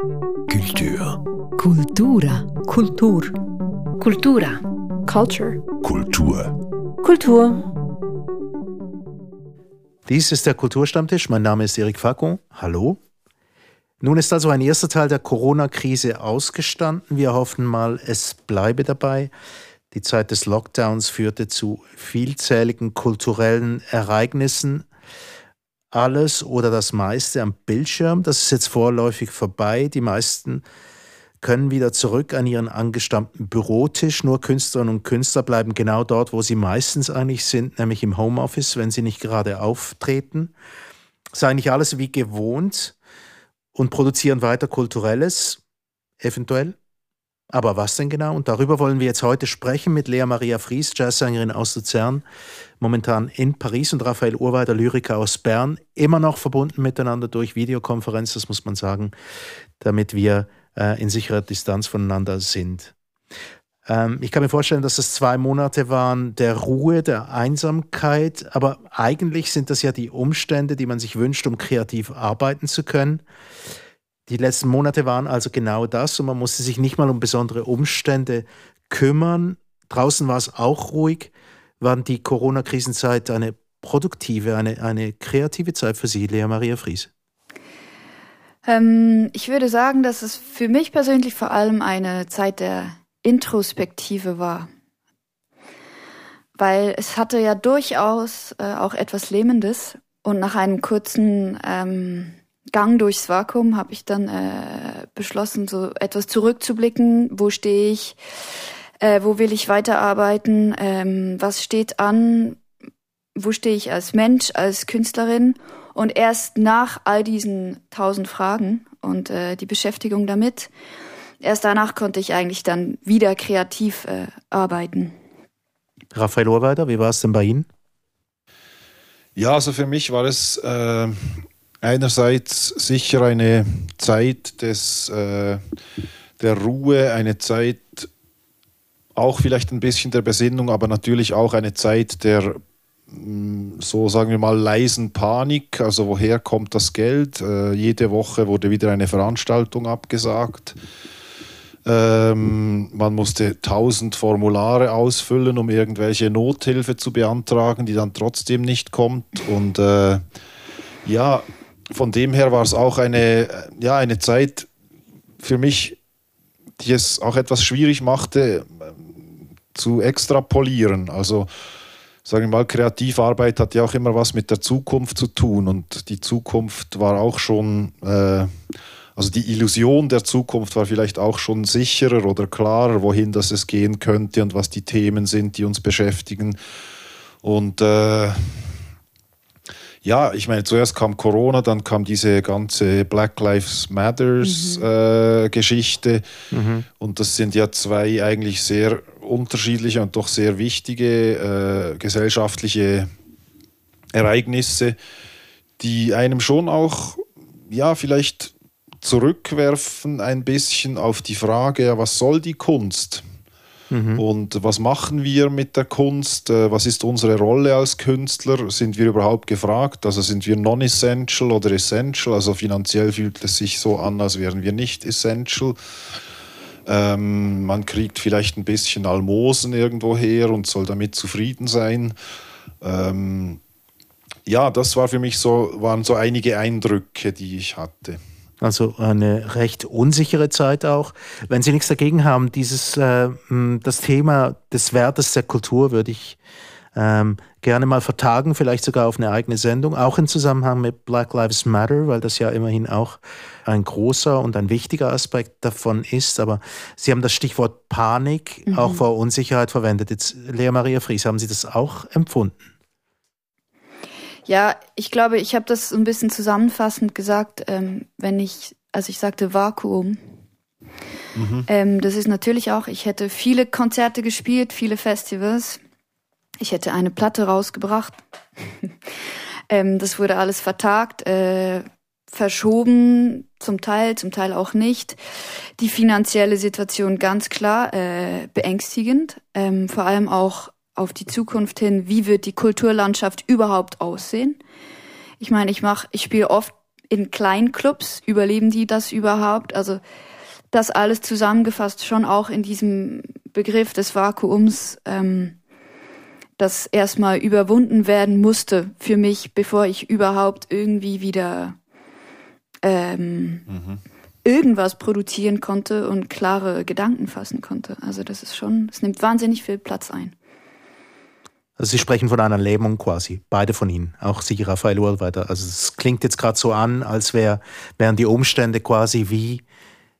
Kultur. Kultura. Kultur. Kultura. Culture. Kultur. Kultur. Dies ist der Kulturstammtisch. Mein Name ist Eric Facon. Hallo. Nun ist also ein erster Teil der Corona-Krise ausgestanden. Wir hoffen mal, es bleibe dabei. Die Zeit des Lockdowns führte zu vielzähligen kulturellen Ereignissen. Alles oder das meiste am Bildschirm. Das ist jetzt vorläufig vorbei. Die meisten können wieder zurück an ihren angestammten Bürotisch. Nur Künstlerinnen und Künstler bleiben genau dort, wo sie meistens eigentlich sind, nämlich im Homeoffice, wenn sie nicht gerade auftreten. Es ist eigentlich alles wie gewohnt und produzieren weiter Kulturelles, eventuell. Aber was denn genau? Und darüber wollen wir jetzt heute sprechen mit Lea Maria Fries, Jazzsängerin aus Luzern, momentan in Paris und Raphael Urweider, Lyriker aus Bern, immer noch verbunden miteinander durch Videokonferenz, das muss man sagen, damit wir äh, in sicherer Distanz voneinander sind. Ähm, ich kann mir vorstellen, dass es zwei Monate waren der Ruhe, der Einsamkeit, aber eigentlich sind das ja die Umstände, die man sich wünscht, um kreativ arbeiten zu können. Die letzten Monate waren also genau das und man musste sich nicht mal um besondere Umstände kümmern. Draußen war es auch ruhig. Waren die Corona-Krisenzeit eine produktive, eine, eine kreative Zeit für Sie, Lea Maria Fries? Ähm, ich würde sagen, dass es für mich persönlich vor allem eine Zeit der Introspektive war. Weil es hatte ja durchaus äh, auch etwas Lähmendes und nach einem kurzen ähm, Gang durchs Vakuum habe ich dann äh, beschlossen, so etwas zurückzublicken. Wo stehe ich? Äh, wo will ich weiterarbeiten? Ähm, was steht an? Wo stehe ich als Mensch, als Künstlerin? Und erst nach all diesen tausend Fragen und äh, die Beschäftigung damit, erst danach konnte ich eigentlich dann wieder kreativ äh, arbeiten. Raphael Ohrweider, wie war es denn bei Ihnen? Ja, also für mich war es äh, einerseits sicher eine Zeit des, äh, der Ruhe, eine Zeit auch vielleicht ein bisschen der Besinnung, aber natürlich auch eine Zeit der mm, so sagen wir mal leisen Panik, also woher kommt das Geld? Äh, jede Woche wurde wieder eine Veranstaltung abgesagt. Ähm, man musste tausend Formulare ausfüllen, um irgendwelche Nothilfe zu beantragen, die dann trotzdem nicht kommt. Und äh, ja, von dem her war es auch eine, ja, eine Zeit für mich, die es auch etwas schwierig machte, zu extrapolieren. Also, sagen wir mal, Kreativarbeit hat ja auch immer was mit der Zukunft zu tun und die Zukunft war auch schon, äh, also die Illusion der Zukunft war vielleicht auch schon sicherer oder klarer, wohin das es gehen könnte und was die Themen sind, die uns beschäftigen. Und äh, ja, ich meine, zuerst kam Corona, dann kam diese ganze Black Lives Matters mhm. äh, Geschichte. Mhm. Und das sind ja zwei eigentlich sehr unterschiedliche und doch sehr wichtige äh, gesellschaftliche Ereignisse, die einem schon auch, ja, vielleicht zurückwerfen ein bisschen auf die Frage, ja, was soll die Kunst? Mhm. Und was machen wir mit der Kunst? Äh, was ist unsere Rolle als Künstler? Sind wir überhaupt gefragt? Also sind wir non-essential oder essential? Also finanziell fühlt es sich so an, als wären wir nicht essential. Ähm, man kriegt vielleicht ein bisschen Almosen irgendwo her und soll damit zufrieden sein. Ähm, ja, das war für mich so, waren so einige Eindrücke, die ich hatte. Also eine recht unsichere Zeit auch. Wenn Sie nichts dagegen haben, dieses äh, das Thema des Wertes der Kultur würde ich ähm, gerne mal vertagen, vielleicht sogar auf eine eigene Sendung, auch im Zusammenhang mit Black Lives Matter, weil das ja immerhin auch ein großer und ein wichtiger Aspekt davon ist. Aber Sie haben das Stichwort Panik mhm. auch vor Unsicherheit verwendet. Jetzt, Lea Maria Fries, haben Sie das auch empfunden? Ja, ich glaube, ich habe das so ein bisschen zusammenfassend gesagt, ähm, wenn ich, als ich sagte Vakuum. Mhm. Ähm, das ist natürlich auch, ich hätte viele Konzerte gespielt, viele Festivals. Ich hätte eine Platte rausgebracht. ähm, das wurde alles vertagt, äh, verschoben, zum Teil, zum Teil auch nicht. Die finanzielle Situation ganz klar äh, beängstigend, ähm, vor allem auch auf die Zukunft hin, wie wird die Kulturlandschaft überhaupt aussehen? Ich meine, ich mache, ich spiele oft in Kleinclubs, überleben die das überhaupt? Also das alles zusammengefasst schon auch in diesem Begriff des Vakuums, ähm, das erstmal überwunden werden musste für mich, bevor ich überhaupt irgendwie wieder ähm, mhm. irgendwas produzieren konnte und klare Gedanken fassen konnte. Also das ist schon, es nimmt wahnsinnig viel Platz ein. Also Sie sprechen von einer Lähmung quasi, beide von Ihnen, auch Sie, Raphael Urweiter. Also es klingt jetzt gerade so an, als wär, wären die Umstände quasi wie,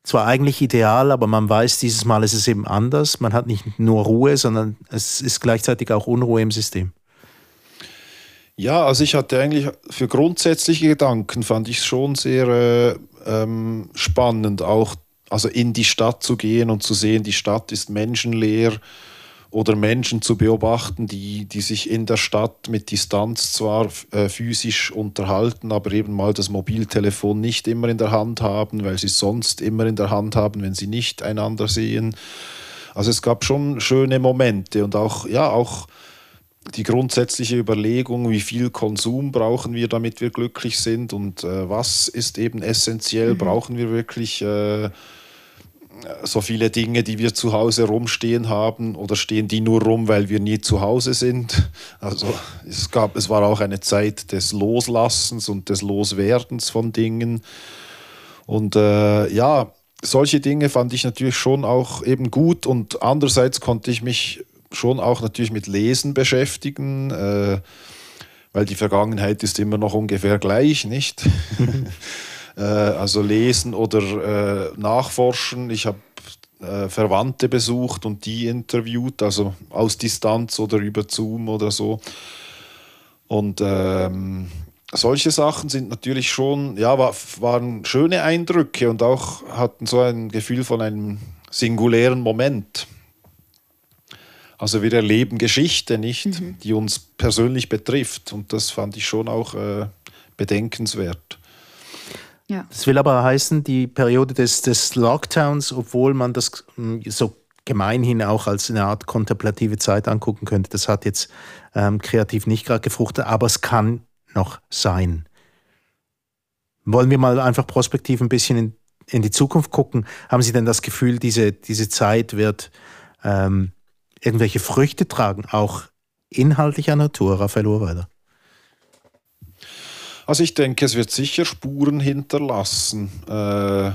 zwar eigentlich ideal, aber man weiß, dieses Mal ist es eben anders. Man hat nicht nur Ruhe, sondern es ist gleichzeitig auch Unruhe im System. Ja, also ich hatte eigentlich für grundsätzliche Gedanken fand ich es schon sehr äh, ähm, spannend, auch also in die Stadt zu gehen und zu sehen, die Stadt ist menschenleer oder Menschen zu beobachten, die, die sich in der Stadt mit Distanz zwar äh, physisch unterhalten, aber eben mal das Mobiltelefon nicht immer in der Hand haben, weil sie es sonst immer in der Hand haben, wenn sie nicht einander sehen. Also es gab schon schöne Momente und auch, ja, auch die grundsätzliche Überlegung, wie viel Konsum brauchen wir, damit wir glücklich sind und äh, was ist eben essentiell, mhm. brauchen wir wirklich äh, so viele Dinge, die wir zu Hause rumstehen haben oder stehen die nur rum, weil wir nie zu Hause sind. Also es gab, es war auch eine Zeit des Loslassens und des Loswerdens von Dingen. Und äh, ja, solche Dinge fand ich natürlich schon auch eben gut und andererseits konnte ich mich schon auch natürlich mit Lesen beschäftigen, äh, weil die Vergangenheit ist immer noch ungefähr gleich, nicht? Äh, also lesen oder äh, nachforschen. Ich habe äh, Verwandte besucht und die interviewt, also aus Distanz oder über Zoom oder so. Und ähm, solche Sachen sind natürlich schon, ja, war, waren schöne Eindrücke und auch hatten so ein Gefühl von einem singulären Moment. Also wir erleben Geschichte nicht, mhm. die uns persönlich betrifft. Und das fand ich schon auch äh, bedenkenswert. Ja. Das will aber heißen, die Periode des, des Lockdowns, obwohl man das hm, so gemeinhin auch als eine Art kontemplative Zeit angucken könnte, das hat jetzt ähm, kreativ nicht gerade gefruchtet, aber es kann noch sein. Wollen wir mal einfach prospektiv ein bisschen in, in die Zukunft gucken? Haben Sie denn das Gefühl, diese, diese Zeit wird ähm, irgendwelche Früchte tragen, auch inhaltlicher Natur, Raphael Urweiler? Also ich denke, es wird sicher Spuren hinterlassen, äh,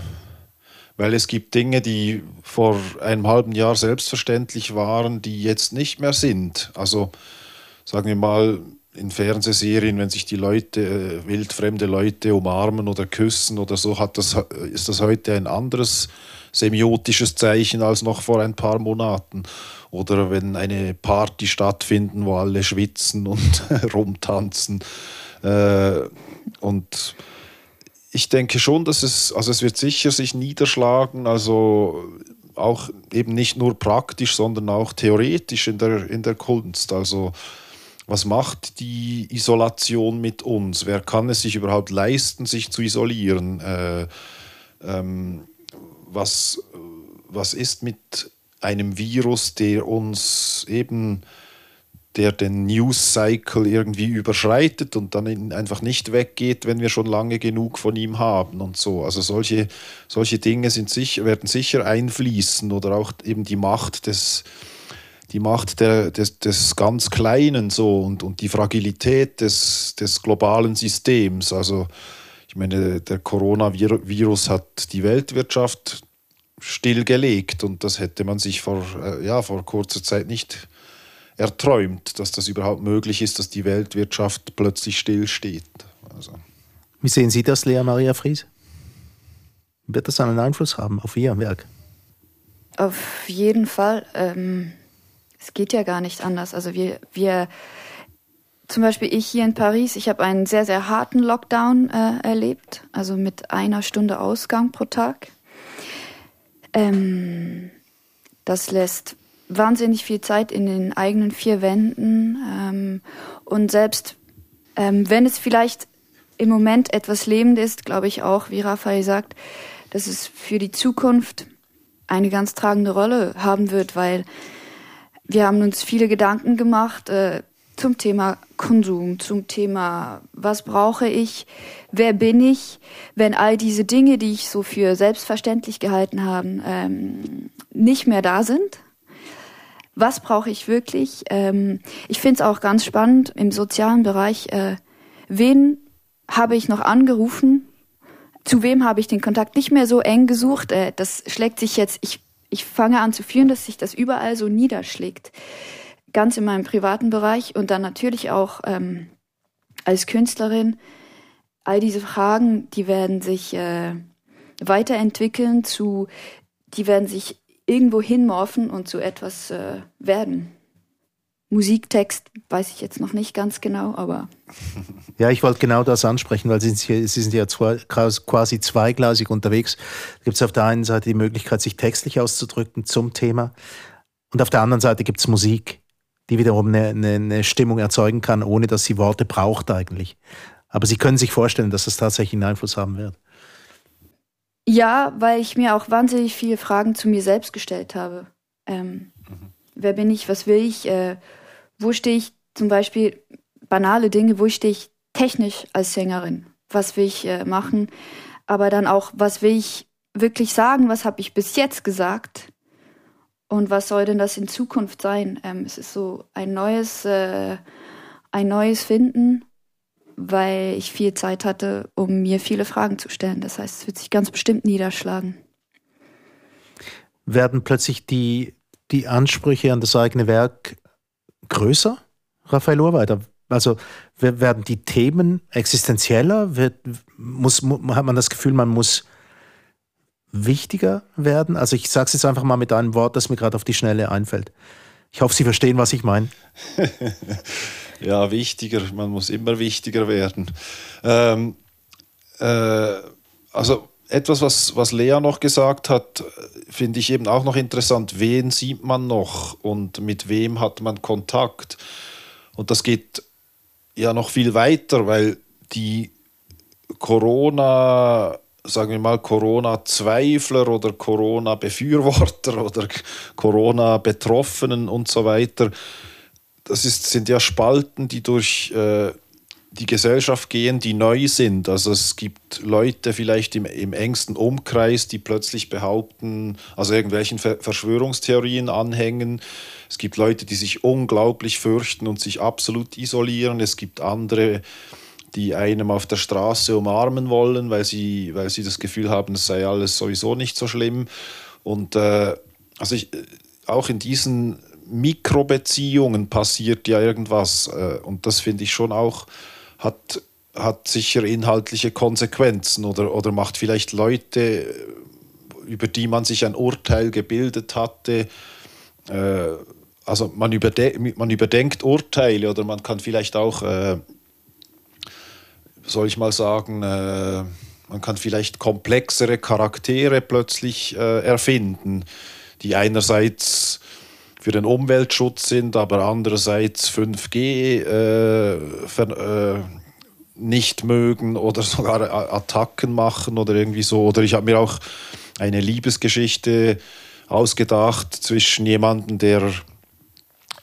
weil es gibt Dinge, die vor einem halben Jahr selbstverständlich waren, die jetzt nicht mehr sind. Also sagen wir mal in Fernsehserien, wenn sich die Leute, äh, wildfremde Leute umarmen oder küssen oder so, hat das, ist das heute ein anderes semiotisches Zeichen als noch vor ein paar Monaten. Oder wenn eine Party stattfinden, wo alle schwitzen und rumtanzen. Äh, und ich denke schon, dass es, also es wird sicher sich niederschlagen, also auch eben nicht nur praktisch, sondern auch theoretisch in der, in der Kunst. Also was macht die Isolation mit uns? Wer kann es sich überhaupt leisten, sich zu isolieren? Äh, ähm, was, was ist mit einem Virus, der uns eben der den News Cycle irgendwie überschreitet und dann einfach nicht weggeht, wenn wir schon lange genug von ihm haben und so. Also solche, solche Dinge sind sicher, werden sicher einfließen oder auch eben die Macht des, die Macht der, des, des ganz Kleinen so und, und die Fragilität des, des globalen Systems. Also ich meine, der Coronavirus hat die Weltwirtschaft stillgelegt und das hätte man sich vor, äh, ja, vor kurzer Zeit nicht erträumt, dass das überhaupt möglich ist, dass die Weltwirtschaft plötzlich stillsteht. Also. Wie sehen Sie das, Lea Maria Fries? Wird das einen Einfluss haben auf Ihr Werk? Auf jeden Fall. Ähm, es geht ja gar nicht anders. Also wir, wir, zum Beispiel ich hier in Paris, ich habe einen sehr, sehr harten Lockdown äh, erlebt, also mit einer Stunde Ausgang pro Tag. Ähm, das lässt wahnsinnig viel Zeit in den eigenen vier Wänden. Ähm, und selbst ähm, wenn es vielleicht im Moment etwas lebend ist, glaube ich auch, wie Raphael sagt, dass es für die Zukunft eine ganz tragende Rolle haben wird, weil wir haben uns viele Gedanken gemacht, äh, zum Thema Konsum, zum Thema, was brauche ich, wer bin ich, wenn all diese Dinge, die ich so für selbstverständlich gehalten habe, ähm, nicht mehr da sind. Was brauche ich wirklich? Ähm, ich finde es auch ganz spannend im sozialen Bereich, äh, wen habe ich noch angerufen, zu wem habe ich den Kontakt nicht mehr so eng gesucht. Äh, das schlägt sich jetzt, ich, ich fange an zu fühlen, dass sich das überall so niederschlägt ganz in meinem privaten Bereich und dann natürlich auch ähm, als Künstlerin. All diese Fragen, die werden sich äh, weiterentwickeln zu, die werden sich irgendwo hinmorphen und zu etwas äh, werden. Musiktext weiß ich jetzt noch nicht ganz genau, aber. Ja, ich wollte genau das ansprechen, weil Sie sind, ja quasi zweigleisig unterwegs. Gibt es auf der einen Seite die Möglichkeit, sich textlich auszudrücken zum Thema und auf der anderen Seite gibt es Musik die wiederum eine, eine, eine Stimmung erzeugen kann, ohne dass sie Worte braucht eigentlich. Aber Sie können sich vorstellen, dass das tatsächlich einen Einfluss haben wird. Ja, weil ich mir auch wahnsinnig viele Fragen zu mir selbst gestellt habe. Ähm, mhm. Wer bin ich? Was will ich? Äh, wo stehe ich? Zum Beispiel banale Dinge. Wo stehe ich technisch als Sängerin? Was will ich äh, machen? Aber dann auch, was will ich wirklich sagen? Was habe ich bis jetzt gesagt? Und was soll denn das in Zukunft sein? Ähm, es ist so ein neues, äh, ein neues Finden, weil ich viel Zeit hatte, um mir viele Fragen zu stellen. Das heißt, es wird sich ganz bestimmt niederschlagen. Werden plötzlich die, die Ansprüche an das eigene Werk größer, Raphael Urweiter? Also werden die Themen existenzieller? Wird, muss, hat man das Gefühl, man muss wichtiger werden? Also ich sage es jetzt einfach mal mit einem Wort, das mir gerade auf die Schnelle einfällt. Ich hoffe, Sie verstehen, was ich meine. ja, wichtiger. Man muss immer wichtiger werden. Ähm, äh, also etwas, was, was Lea noch gesagt hat, finde ich eben auch noch interessant. Wen sieht man noch und mit wem hat man Kontakt? Und das geht ja noch viel weiter, weil die Corona- sagen wir mal, Corona-Zweifler oder Corona-Befürworter oder Corona-Betroffenen und so weiter. Das ist, sind ja Spalten, die durch äh, die Gesellschaft gehen, die neu sind. Also es gibt Leute vielleicht im, im engsten Umkreis, die plötzlich behaupten, also irgendwelchen Verschwörungstheorien anhängen. Es gibt Leute, die sich unglaublich fürchten und sich absolut isolieren. Es gibt andere, die einem auf der Straße umarmen wollen, weil sie, weil sie das Gefühl haben, es sei alles sowieso nicht so schlimm. Und äh, also ich, auch in diesen Mikrobeziehungen passiert ja irgendwas. Äh, und das finde ich schon auch, hat, hat sicher inhaltliche Konsequenzen oder, oder macht vielleicht Leute, über die man sich ein Urteil gebildet hatte, äh, also man, überde man überdenkt Urteile oder man kann vielleicht auch äh, soll ich mal sagen, äh, man kann vielleicht komplexere Charaktere plötzlich äh, erfinden, die einerseits für den Umweltschutz sind, aber andererseits 5G äh, ver, äh, nicht mögen oder sogar Attacken machen oder irgendwie so. Oder ich habe mir auch eine Liebesgeschichte ausgedacht zwischen jemandem, der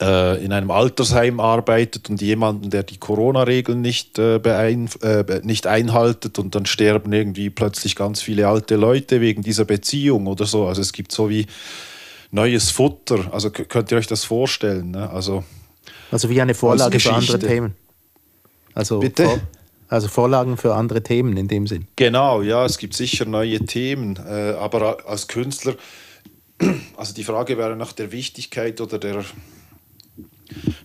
äh, in einem Altersheim arbeitet und jemanden, der die Corona-Regeln nicht, äh, äh, nicht einhaltet und dann sterben irgendwie plötzlich ganz viele alte Leute wegen dieser Beziehung oder so. Also es gibt so wie neues Futter. Also könnt ihr euch das vorstellen? Ne? Also, also wie eine Vorlage für andere Themen. Also Bitte? Vor, also Vorlagen für andere Themen in dem Sinn. Genau, ja, es gibt sicher neue Themen. Äh, aber als Künstler, also die Frage wäre nach der Wichtigkeit oder der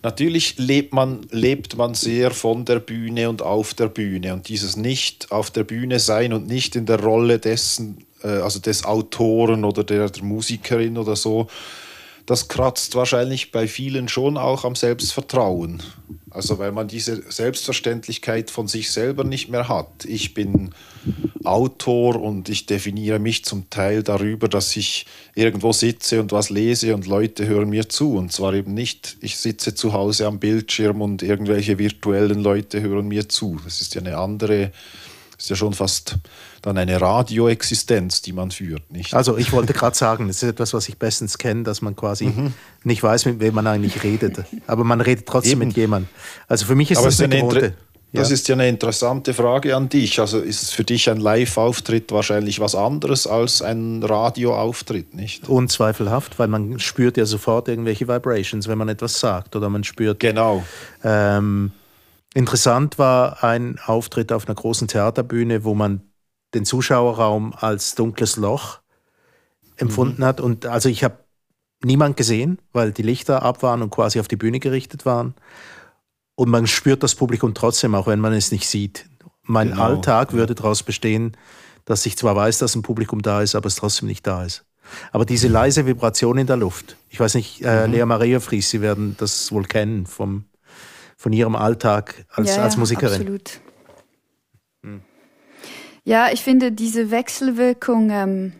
Natürlich lebt man, lebt man sehr von der Bühne und auf der Bühne. Und dieses nicht auf der Bühne sein und nicht in der Rolle dessen, äh, also des Autoren oder der, der Musikerin oder so, das kratzt wahrscheinlich bei vielen schon auch am Selbstvertrauen. Also weil man diese Selbstverständlichkeit von sich selber nicht mehr hat. Ich bin Autor und ich definiere mich zum Teil darüber, dass ich irgendwo sitze und was lese und Leute hören mir zu. Und zwar eben nicht, ich sitze zu Hause am Bildschirm und irgendwelche virtuellen Leute hören mir zu. Das ist ja eine andere, ist ja schon fast dann eine Radioexistenz, die man führt, nicht? Also ich wollte gerade sagen, das ist etwas, was ich bestens kenne, dass man quasi mhm. nicht weiß, mit wem man eigentlich redet. Aber man redet trotzdem Eben. mit jemandem. Also für mich ist Aber das eine gewohnte. Das ist ja eine interessante Frage an dich. Also ist für dich ein Live-Auftritt wahrscheinlich was anderes als ein Radioauftritt, nicht? Unzweifelhaft, weil man spürt ja sofort irgendwelche Vibrations, wenn man etwas sagt oder man spürt. Genau. Ähm, interessant war ein Auftritt auf einer großen Theaterbühne, wo man den Zuschauerraum als dunkles Loch empfunden mhm. hat. Und also ich habe niemand gesehen, weil die Lichter ab waren und quasi auf die Bühne gerichtet waren. Und man spürt das Publikum trotzdem, auch wenn man es nicht sieht. Mein genau. Alltag würde daraus bestehen, dass ich zwar weiß, dass ein Publikum da ist, aber es trotzdem nicht da ist. Aber diese leise Vibration in der Luft, ich weiß nicht, äh, mhm. Lea Maria Fries, Sie werden das wohl kennen vom, von Ihrem Alltag als, ja, als Musikerin. Absolut. Ja, ich finde diese Wechselwirkung, ähm,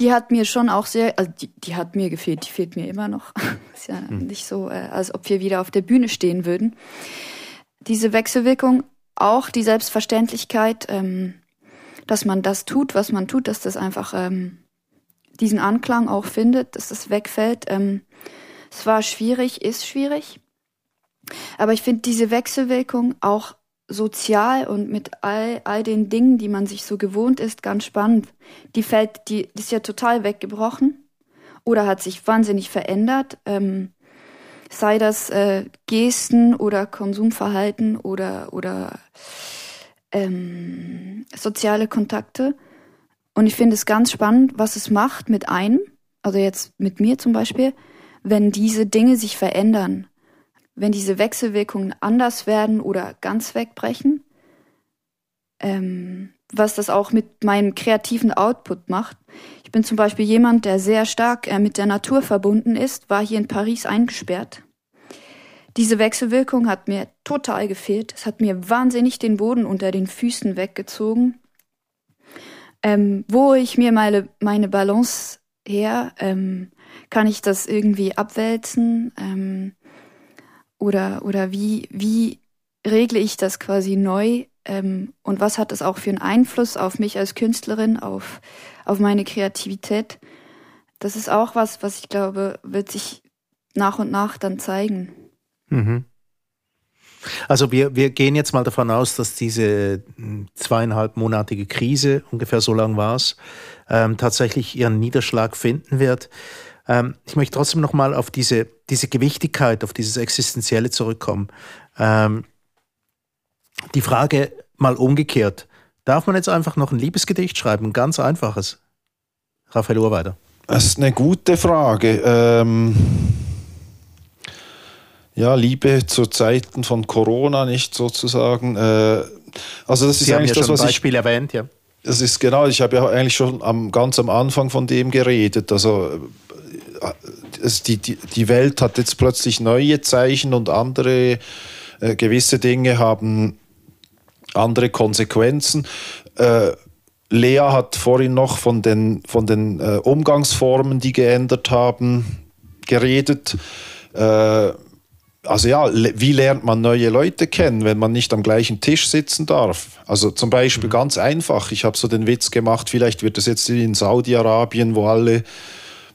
die hat mir schon auch sehr, also die, die hat mir gefehlt, die fehlt mir immer noch. ist ja hm. nicht so, äh, als ob wir wieder auf der Bühne stehen würden. Diese Wechselwirkung, auch die Selbstverständlichkeit, ähm, dass man das tut, was man tut, dass das einfach ähm, diesen Anklang auch findet, dass das wegfällt. Ähm, es war schwierig, ist schwierig. Aber ich finde diese Wechselwirkung auch sozial und mit all, all den Dingen, die man sich so gewohnt ist, ganz spannend. Die fällt, die, ist ja total weggebrochen oder hat sich wahnsinnig verändert. Ähm, sei das äh, Gesten oder Konsumverhalten oder, oder ähm, soziale Kontakte. Und ich finde es ganz spannend, was es macht mit einem, also jetzt mit mir zum Beispiel, wenn diese Dinge sich verändern wenn diese Wechselwirkungen anders werden oder ganz wegbrechen, ähm, was das auch mit meinem kreativen Output macht. Ich bin zum Beispiel jemand, der sehr stark äh, mit der Natur verbunden ist, war hier in Paris eingesperrt. Diese Wechselwirkung hat mir total gefehlt. Es hat mir wahnsinnig den Boden unter den Füßen weggezogen. Ähm, wo ich mir meine, meine Balance her, ähm, kann ich das irgendwie abwälzen? Ähm, oder, oder wie, wie regle ich das quasi neu? Ähm, und was hat das auch für einen Einfluss auf mich als Künstlerin, auf, auf meine Kreativität? Das ist auch was, was ich glaube, wird sich nach und nach dann zeigen. Mhm. Also wir, wir gehen jetzt mal davon aus, dass diese hm, zweieinhalbmonatige Krise, ungefähr so lang war es, ähm, tatsächlich ihren Niederschlag finden wird. Ähm, ich möchte trotzdem nochmal auf diese, diese Gewichtigkeit, auf dieses Existenzielle zurückkommen. Ähm, die Frage mal umgekehrt. Darf man jetzt einfach noch ein Liebesgedicht schreiben? Ein ganz einfaches. Raphael Urweider. Das ist eine gute Frage. Ähm ja, Liebe zu Zeiten von Corona nicht sozusagen. Äh, also das Sie ist eigentlich ja das, was Beispiel ich erwähnt, ja. Das ist genau, ich habe ja eigentlich schon am, ganz am Anfang von dem geredet. Also es, die, die, die Welt hat jetzt plötzlich neue Zeichen und andere äh, gewisse Dinge haben andere Konsequenzen. Äh, Lea hat vorhin noch von den, von den äh, Umgangsformen, die geändert haben, geredet. Äh, also ja, wie lernt man neue Leute kennen, wenn man nicht am gleichen Tisch sitzen darf? Also zum Beispiel mhm. ganz einfach, ich habe so den Witz gemacht, vielleicht wird es jetzt in Saudi-Arabien, wo alle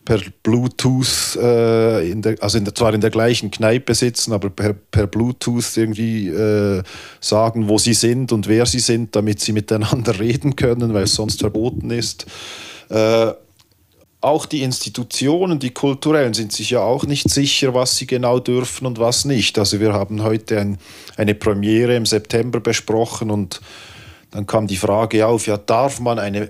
per Bluetooth, äh, in der, also in der, zwar in der gleichen Kneipe sitzen, aber per, per Bluetooth irgendwie äh, sagen, wo sie sind und wer sie sind, damit sie miteinander reden können, weil es sonst verboten ist. Äh, auch die Institutionen, die kulturellen, sind sich ja auch nicht sicher, was sie genau dürfen und was nicht. Also wir haben heute ein, eine Premiere im September besprochen und dann kam die Frage auf, ja, darf man eine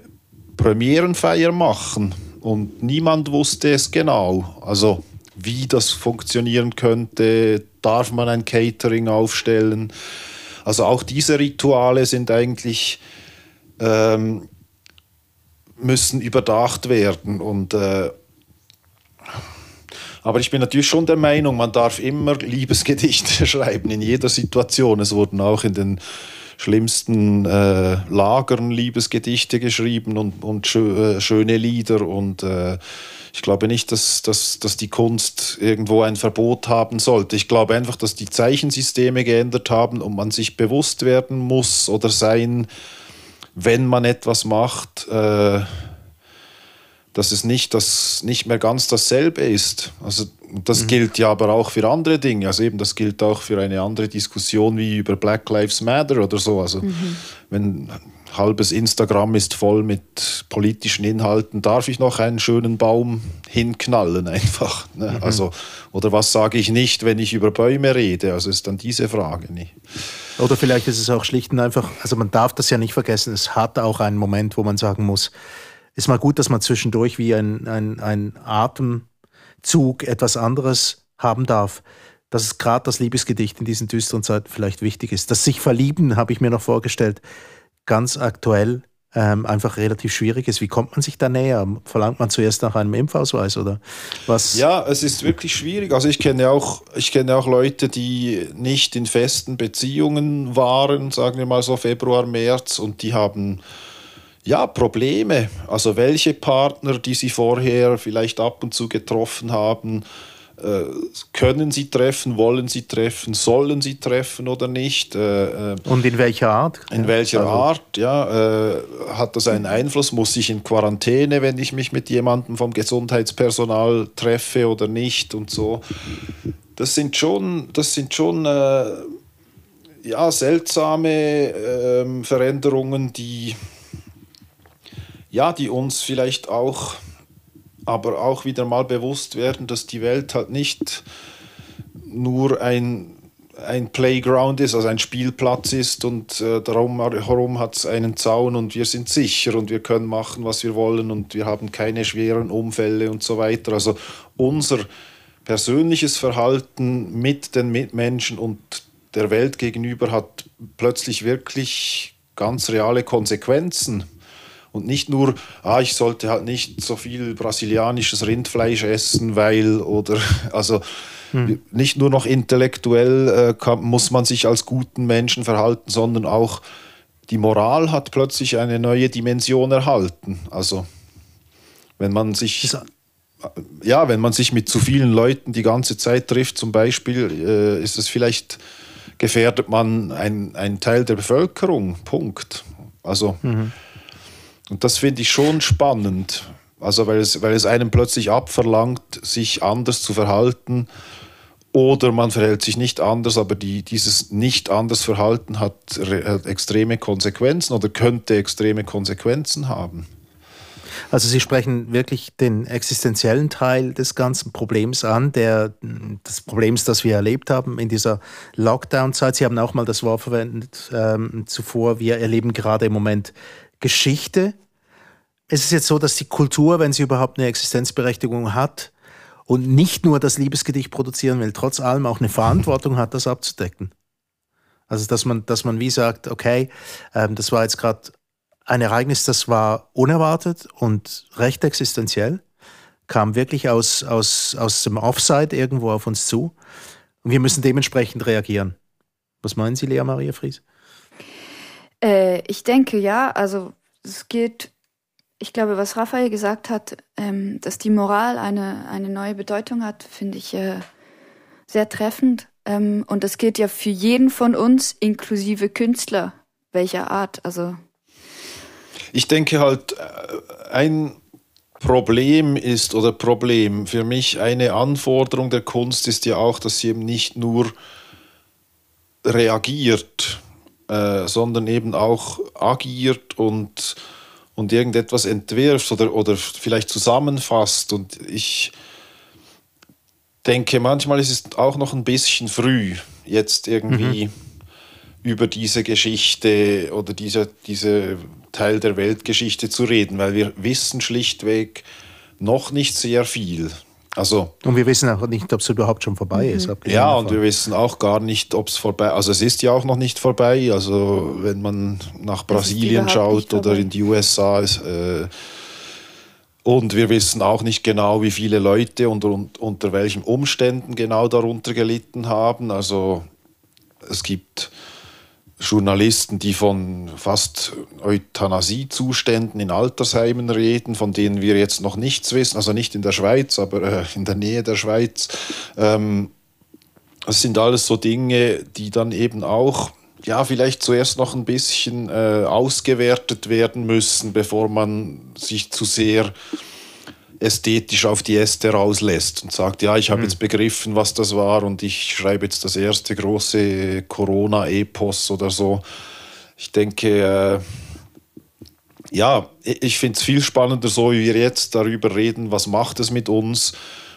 Premierenfeier machen? Und niemand wusste es genau. Also wie das funktionieren könnte, darf man ein Catering aufstellen. Also auch diese Rituale sind eigentlich ähm, müssen überdacht werden und äh, aber ich bin natürlich schon der Meinung, man darf immer Liebesgedichte schreiben in jeder Situation. Es wurden auch in den schlimmsten äh, Lagern Liebesgedichte geschrieben und, und schö äh, schöne Lieder. Und äh, ich glaube nicht, dass, dass, dass die Kunst irgendwo ein Verbot haben sollte. Ich glaube einfach, dass die Zeichensysteme geändert haben und man sich bewusst werden muss oder sein wenn man etwas macht, äh, dass es nicht, das, nicht mehr ganz dasselbe ist. Also das mhm. gilt ja aber auch für andere Dinge. Also eben, das gilt auch für eine andere Diskussion wie über Black Lives Matter oder so. Also mhm. wenn halbes Instagram ist voll mit politischen Inhalten, darf ich noch einen schönen Baum hinknallen einfach. Ne? Mhm. Also, oder was sage ich nicht, wenn ich über Bäume rede? Also ist dann diese Frage nicht. Oder vielleicht ist es auch schlicht und einfach, also man darf das ja nicht vergessen, es hat auch einen Moment, wo man sagen muss, ist mal gut, dass man zwischendurch wie ein, ein, ein Atemzug etwas anderes haben darf. Dass es gerade das Liebesgedicht in diesen düsteren Zeiten vielleicht wichtig ist. Das sich verlieben, habe ich mir noch vorgestellt, ganz aktuell ähm, einfach relativ schwierig ist. Wie kommt man sich da näher? Verlangt man zuerst nach einem Impfausweis oder was? Ja, es ist wirklich schwierig. Also ich kenne auch, ich kenne auch Leute, die nicht in festen Beziehungen waren, sagen wir mal so Februar, März, und die haben ja, Probleme. Also welche Partner, die Sie vorher vielleicht ab und zu getroffen haben, äh, können Sie treffen, wollen Sie treffen, sollen Sie treffen oder nicht? Äh, äh und in welcher Art? In welcher also. Art, ja. Äh, hat das einen Einfluss? Muss ich in Quarantäne, wenn ich mich mit jemandem vom Gesundheitspersonal treffe oder nicht und so? Das sind schon, das sind schon ja, seltsame ähm, Veränderungen, die ja, die uns vielleicht auch, aber auch wieder mal bewusst werden, dass die Welt halt nicht nur ein, ein Playground ist, also ein Spielplatz ist und äh, darum herum hat es einen Zaun und wir sind sicher und wir können machen, was wir wollen und wir haben keine schweren Unfälle und so weiter. Also unser persönliches Verhalten mit den Mitmenschen und der Welt gegenüber hat plötzlich wirklich ganz reale Konsequenzen. Und nicht nur, ah, ich sollte halt nicht so viel brasilianisches Rindfleisch essen, weil, oder, also hm. nicht nur noch intellektuell äh, kann, muss man sich als guten Menschen verhalten, sondern auch die Moral hat plötzlich eine neue Dimension erhalten. Also, wenn man sich. Ja, wenn man sich mit zu vielen Leuten die ganze Zeit trifft, zum Beispiel, äh, ist es vielleicht, gefährdet man einen Teil der Bevölkerung. Punkt. Also. Mhm. Und das finde ich schon spannend. Also weil es, weil es einem plötzlich abverlangt, sich anders zu verhalten. Oder man verhält sich nicht anders, aber die, dieses nicht anders Verhalten hat, hat extreme Konsequenzen oder könnte extreme Konsequenzen haben. Also Sie sprechen wirklich den existenziellen Teil des ganzen Problems an, der, des Problems, das wir erlebt haben in dieser Lockdown-Zeit. Sie haben auch mal das Wort verwendet ähm, zuvor. Wir erleben gerade im Moment Geschichte. Es ist jetzt so, dass die Kultur, wenn sie überhaupt eine Existenzberechtigung hat und nicht nur das Liebesgedicht produzieren will, trotz allem auch eine Verantwortung hat, das abzudecken. Also dass man, dass man wie sagt, okay, ähm, das war jetzt gerade ein Ereignis, das war unerwartet und recht existenziell, kam wirklich aus, aus, aus dem Offside irgendwo auf uns zu. Und wir müssen dementsprechend reagieren. Was meinen Sie, Lea Maria Fries? Äh, ich denke ja, also es geht, ich glaube, was Raphael gesagt hat, ähm, dass die Moral eine, eine neue Bedeutung hat, finde ich äh, sehr treffend. Ähm, und das gilt ja für jeden von uns, inklusive Künstler, welcher Art. Also ich denke halt, äh, ein Problem ist oder Problem für mich eine Anforderung der Kunst ist ja auch, dass sie eben nicht nur reagiert, äh, sondern eben auch agiert und, und irgendetwas entwirft oder, oder vielleicht zusammenfasst. Und ich denke, manchmal ist es auch noch ein bisschen früh, jetzt irgendwie mhm. über diese Geschichte oder diese, diese Teil der Weltgeschichte zu reden, weil wir wissen schlichtweg noch nicht sehr viel. Also, und wir wissen auch nicht, ob es überhaupt schon vorbei ist. Mhm. Ja, und wir wissen auch gar nicht, ob es vorbei ist. Also es ist ja auch noch nicht vorbei. Also wenn man nach Brasilien schaut oder in die USA. Ist, äh, und wir wissen auch nicht genau, wie viele Leute und, und unter welchen Umständen genau darunter gelitten haben. Also es gibt Journalisten, die von fast Euthanasiezuständen in Altersheimen reden, von denen wir jetzt noch nichts wissen, also nicht in der Schweiz, aber äh, in der Nähe der Schweiz. Ähm, das sind alles so Dinge, die dann eben auch ja, vielleicht zuerst noch ein bisschen äh, ausgewertet werden müssen, bevor man sich zu sehr ästhetisch auf die Äste rauslässt und sagt, ja, ich habe mhm. jetzt begriffen, was das war und ich schreibe jetzt das erste große Corona-Epos oder so. Ich denke, äh, ja, ich finde es viel spannender, so wie wir jetzt darüber reden, was macht es mit uns,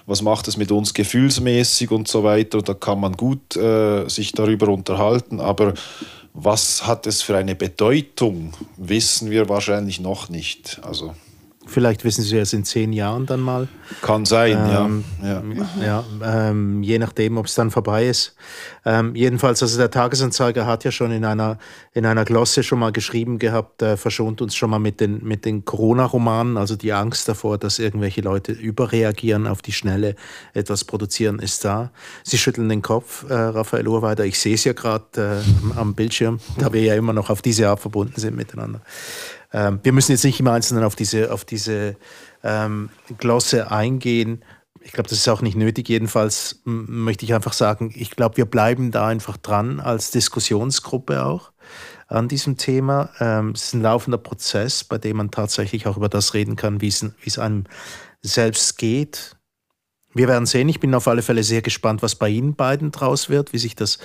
was macht es mit uns gefühlsmäßig und so weiter. Und da kann man gut äh, sich darüber unterhalten, aber was hat es für eine Bedeutung, wissen wir wahrscheinlich noch nicht. Also Vielleicht wissen Sie es in zehn Jahren dann mal. Kann sein, ähm, ja. ja. ja ähm, je nachdem, ob es dann vorbei ist. Ähm, jedenfalls, also der Tagesanzeiger hat ja schon in einer, in einer Glosse schon mal geschrieben gehabt, äh, verschont uns schon mal mit den, mit den Corona-Romanen, also die Angst davor, dass irgendwelche Leute überreagieren auf die Schnelle, etwas produzieren, ist da. Sie schütteln den Kopf, äh, Raphael Urweider. Ich sehe es ja gerade äh, am Bildschirm, da wir ja immer noch auf diese Art verbunden sind miteinander. Ähm, wir müssen jetzt nicht im Einzelnen auf diese, auf diese ähm, Glosse eingehen. Ich glaube, das ist auch nicht nötig. Jedenfalls möchte ich einfach sagen, ich glaube, wir bleiben da einfach dran als Diskussionsgruppe auch an diesem Thema. Ähm, es ist ein laufender Prozess, bei dem man tatsächlich auch über das reden kann, wie es einem selbst geht, wir werden sehen. Ich bin auf alle Fälle sehr gespannt, was bei Ihnen beiden draus wird, wie sich das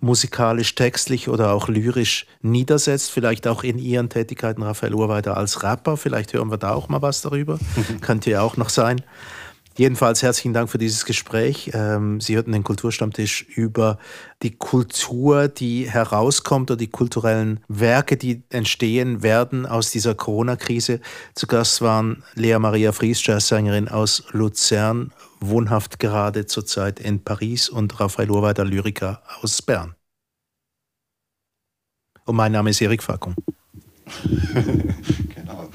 musikalisch, textlich oder auch lyrisch niedersetzt. Vielleicht auch in Ihren Tätigkeiten, Raphael Urweiter, als Rapper. Vielleicht hören wir da auch mal was darüber. Könnte ja auch noch sein. Jedenfalls herzlichen Dank für dieses Gespräch. Ähm, Sie hörten den Kulturstammtisch über die Kultur, die herauskommt oder die kulturellen Werke, die entstehen werden aus dieser Corona-Krise. Zu Gast waren Lea Maria Fries, Jazzsängerin aus Luzern, wohnhaft gerade zurzeit in Paris und Raphael Urweiter, Lyriker aus Bern. Und mein Name ist Erik Fackung. genau.